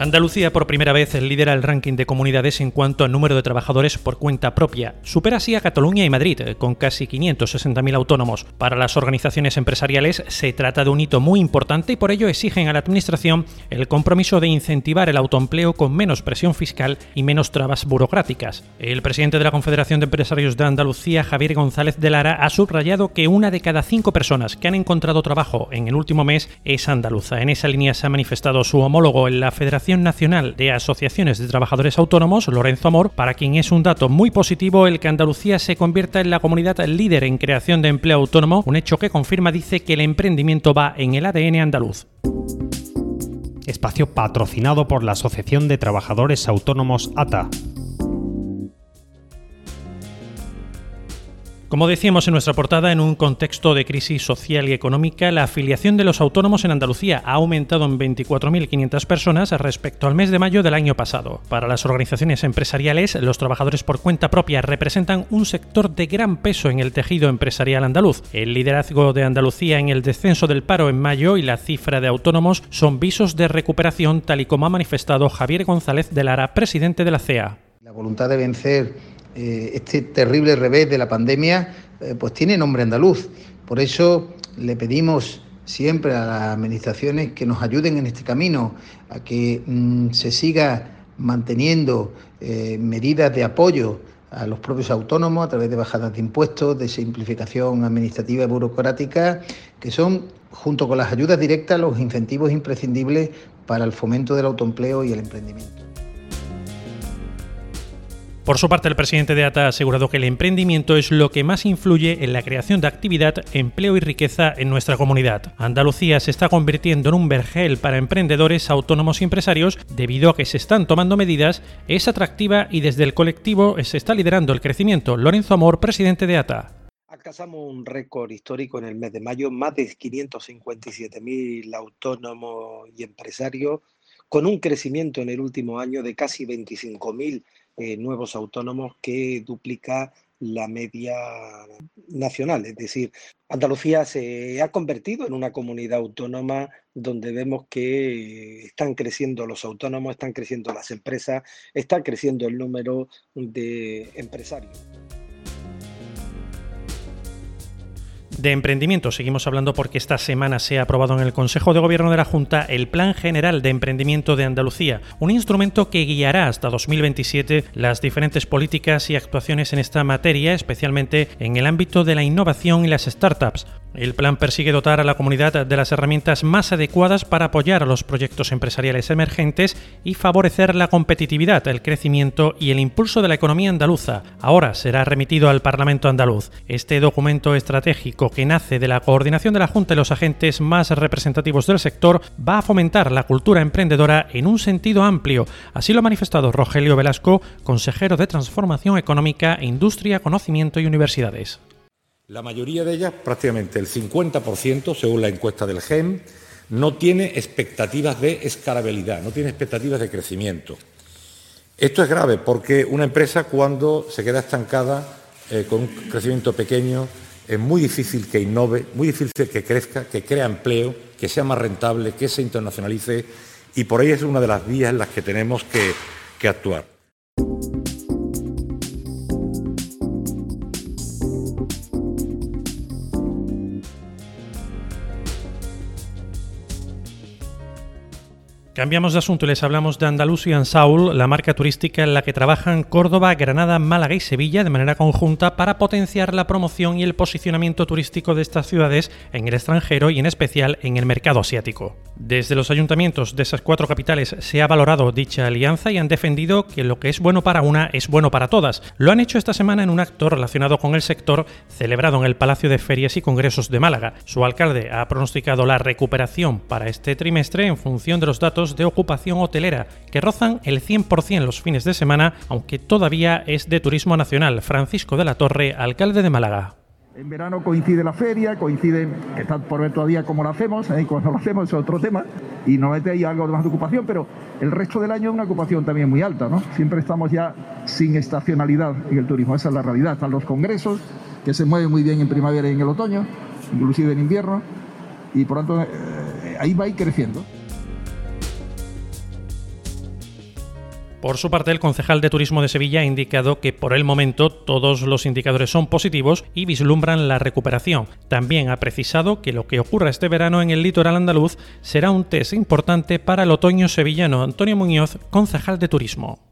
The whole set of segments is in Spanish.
Andalucía por primera vez lidera el ranking de comunidades en cuanto a número de trabajadores por cuenta propia. Supera así a Cataluña y Madrid, con casi 560.000 autónomos. Para las organizaciones empresariales se trata de un hito muy importante y por ello exigen a la Administración el compromiso de incentivar el autoempleo con menos presión fiscal y menos trabas burocráticas. El presidente de la Confederación de Empresarios de Andalucía, Javier González de Lara, ha subrayado que una de cada cinco personas que han encontrado trabajo en el último mes es andaluza. En esa línea se ha manifestado su homólogo en la Federación Nacional de Asociaciones de Trabajadores Autónomos, Lorenzo Amor, para quien es un dato muy positivo el que Andalucía se convierta en la comunidad líder en creación de empleo autónomo, un hecho que confirma, dice, que el emprendimiento va en el ADN andaluz. Espacio patrocinado por la Asociación de Trabajadores Autónomos ATA. Como decíamos en nuestra portada, en un contexto de crisis social y económica, la afiliación de los autónomos en Andalucía ha aumentado en 24.500 personas respecto al mes de mayo del año pasado. Para las organizaciones empresariales, los trabajadores por cuenta propia representan un sector de gran peso en el tejido empresarial andaluz. El liderazgo de Andalucía en el descenso del paro en mayo y la cifra de autónomos son visos de recuperación, tal y como ha manifestado Javier González de Lara, presidente de la CEA. La voluntad de vencer eh, este terrible revés de la pandemia, eh, pues tiene nombre andaluz. Por eso le pedimos siempre a las administraciones que nos ayuden en este camino, a que mm, se siga manteniendo eh, medidas de apoyo a los propios autónomos a través de bajadas de impuestos, de simplificación administrativa y burocrática, que son, junto con las ayudas directas, los incentivos imprescindibles para el fomento del autoempleo y el emprendimiento. Por su parte, el presidente de ATA ha asegurado que el emprendimiento es lo que más influye en la creación de actividad, empleo y riqueza en nuestra comunidad. Andalucía se está convirtiendo en un vergel para emprendedores, autónomos y empresarios debido a que se están tomando medidas, es atractiva y desde el colectivo se está liderando el crecimiento. Lorenzo Amor, presidente de ATA. Alcanzamos un récord histórico en el mes de mayo, más de 557.000 autónomos y empresarios, con un crecimiento en el último año de casi 25.000 eh, nuevos autónomos que duplica la media nacional. Es decir, Andalucía se ha convertido en una comunidad autónoma donde vemos que están creciendo los autónomos, están creciendo las empresas, está creciendo el número de empresarios. De emprendimiento seguimos hablando porque esta semana se ha aprobado en el Consejo de Gobierno de la Junta el Plan General de Emprendimiento de Andalucía, un instrumento que guiará hasta 2027 las diferentes políticas y actuaciones en esta materia, especialmente en el ámbito de la innovación y las startups. El plan persigue dotar a la comunidad de las herramientas más adecuadas para apoyar a los proyectos empresariales emergentes y favorecer la competitividad, el crecimiento y el impulso de la economía andaluza. Ahora será remitido al Parlamento andaluz. Este documento estratégico que nace de la coordinación de la Junta y los agentes más representativos del sector va a fomentar la cultura emprendedora en un sentido amplio. Así lo ha manifestado Rogelio Velasco, consejero de Transformación Económica, Industria, Conocimiento y Universidades. La mayoría de ellas, prácticamente el 50%, según la encuesta del GEM, no tiene expectativas de escalabilidad, no tiene expectativas de crecimiento. Esto es grave porque una empresa cuando se queda estancada eh, con un crecimiento pequeño es muy difícil que innove, muy difícil que crezca, que crea empleo, que sea más rentable, que se internacionalice y por ahí es una de las vías en las que tenemos que actuar. Cambiamos de asunto y les hablamos de Andalusian Soul, la marca turística en la que trabajan Córdoba, Granada, Málaga y Sevilla de manera conjunta para potenciar la promoción y el posicionamiento turístico de estas ciudades en el extranjero y en especial en el mercado asiático. Desde los ayuntamientos de esas cuatro capitales se ha valorado dicha alianza y han defendido que lo que es bueno para una es bueno para todas. Lo han hecho esta semana en un acto relacionado con el sector celebrado en el Palacio de Ferias y Congresos de Málaga. Su alcalde ha pronosticado la recuperación para este trimestre en función de los datos de ocupación hotelera, que rozan el 100% los fines de semana, aunque todavía es de turismo nacional. Francisco de la Torre, alcalde de Málaga. En verano coincide la feria, coincide, que está por ver todavía cómo lo hacemos, ¿eh? cuando lo hacemos es otro tema, y normalmente hay algo más de ocupación, pero el resto del año es una ocupación también muy alta, ¿no? Siempre estamos ya sin estacionalidad en el turismo, esa es la realidad. Están los congresos, que se mueven muy bien en primavera y en el otoño, inclusive en invierno, y por tanto eh, ahí va a ir creciendo. Por su parte, el concejal de Turismo de Sevilla ha indicado que por el momento todos los indicadores son positivos y vislumbran la recuperación. También ha precisado que lo que ocurra este verano en el litoral andaluz será un test importante para el otoño sevillano. Antonio Muñoz, concejal de Turismo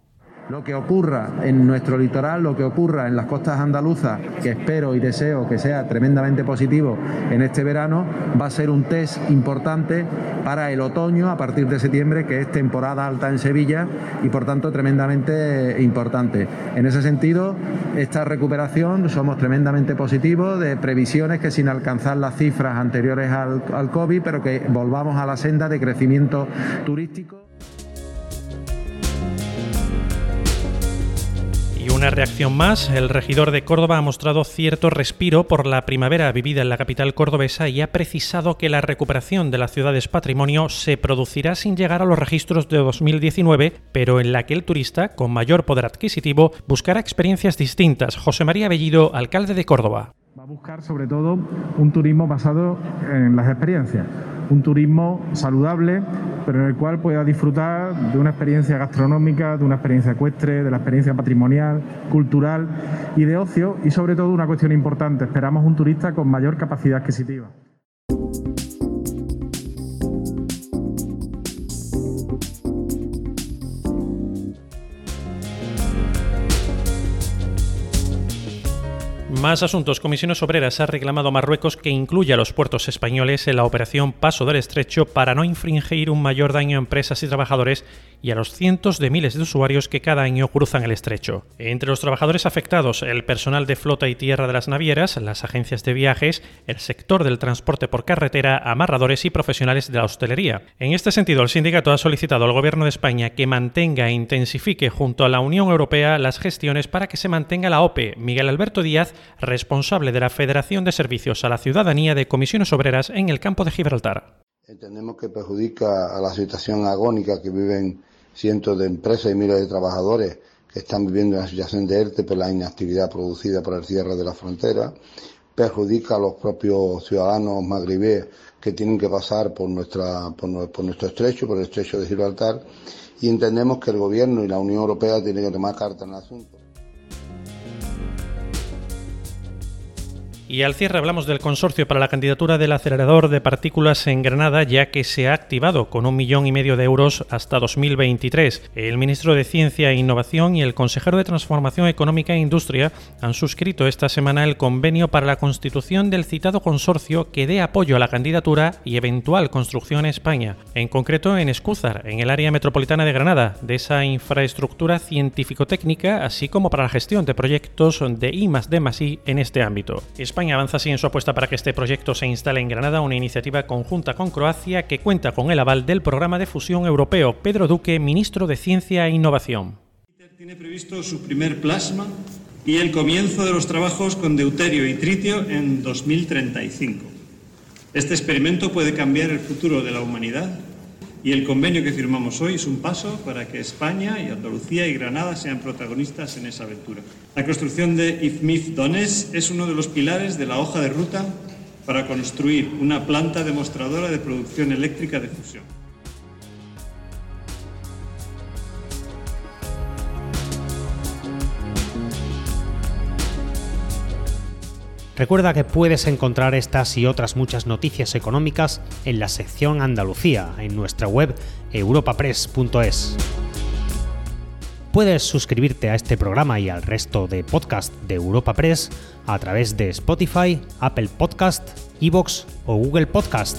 lo que ocurra en nuestro litoral, lo que ocurra en las costas andaluzas, que espero y deseo que sea tremendamente positivo en este verano, va a ser un test importante para el otoño a partir de septiembre, que es temporada alta en Sevilla y por tanto tremendamente importante. En ese sentido, esta recuperación somos tremendamente positivos de previsiones que sin alcanzar las cifras anteriores al, COVID, pero que volvamos a la senda de crecimiento turístico. Una reacción más, el regidor de Córdoba ha mostrado cierto respiro por la primavera vivida en la capital cordobesa y ha precisado que la recuperación de las ciudades patrimonio se producirá sin llegar a los registros de 2019, pero en la que el turista, con mayor poder adquisitivo, buscará experiencias distintas. José María Bellido, alcalde de Córdoba. Va a buscar sobre todo un turismo basado en las experiencias, un turismo saludable, pero en el cual pueda disfrutar de una experiencia gastronómica, de una experiencia ecuestre, de la experiencia patrimonial, cultural y de ocio, y sobre todo una cuestión importante, esperamos un turista con mayor capacidad adquisitiva. Más asuntos. Comisiones Obreras ha reclamado a Marruecos que incluya a los puertos españoles en la operación Paso del Estrecho para no infringir un mayor daño a empresas y trabajadores y a los cientos de miles de usuarios que cada año cruzan el estrecho. Entre los trabajadores afectados, el personal de flota y tierra de las navieras, las agencias de viajes, el sector del transporte por carretera, amarradores y profesionales de la hostelería. En este sentido, el sindicato ha solicitado al Gobierno de España que mantenga e intensifique junto a la Unión Europea las gestiones para que se mantenga la OPE. Miguel Alberto Díaz responsable de la Federación de Servicios a la Ciudadanía de Comisiones Obreras en el campo de Gibraltar. Entendemos que perjudica a la situación agónica que viven cientos de empresas y miles de trabajadores que están viviendo en una situación de ERTE por la inactividad producida por el cierre de la frontera, perjudica a los propios ciudadanos magrebíes que tienen que pasar por, nuestra, por nuestro estrecho, por el estrecho de Gibraltar, y entendemos que el Gobierno y la Unión Europea tienen que tomar carta en el asunto. Y al cierre hablamos del consorcio para la candidatura del acelerador de partículas en Granada, ya que se ha activado con un millón y medio de euros hasta 2023. El ministro de Ciencia e Innovación y el consejero de Transformación Económica e Industria han suscrito esta semana el convenio para la constitución del citado consorcio que dé apoyo a la candidatura y eventual construcción en España, en concreto en Escúzar, en el área metropolitana de Granada, de esa infraestructura científico-técnica, así como para la gestión de proyectos de I D en este ámbito. España avanza así en su apuesta para que este proyecto se instale en Granada, una iniciativa conjunta con Croacia que cuenta con el aval del programa de fusión europeo. Pedro Duque, ministro de Ciencia e Innovación. Tiene previsto su primer plasma y el comienzo de los trabajos con deuterio y tritio en 2035. Este experimento puede cambiar el futuro de la humanidad y el convenio que firmamos hoy es un paso para que España y Andalucía y Granada sean protagonistas en esa aventura. La construcción de IFMIF Donés es uno de los pilares de la hoja de ruta para construir una planta demostradora de producción eléctrica de fusión. Recuerda que puedes encontrar estas y otras muchas noticias económicas en la sección Andalucía, en nuestra web europapress.es. Puedes suscribirte a este programa y al resto de podcast de Europa Press a través de Spotify, Apple Podcast, Evox o Google Podcast.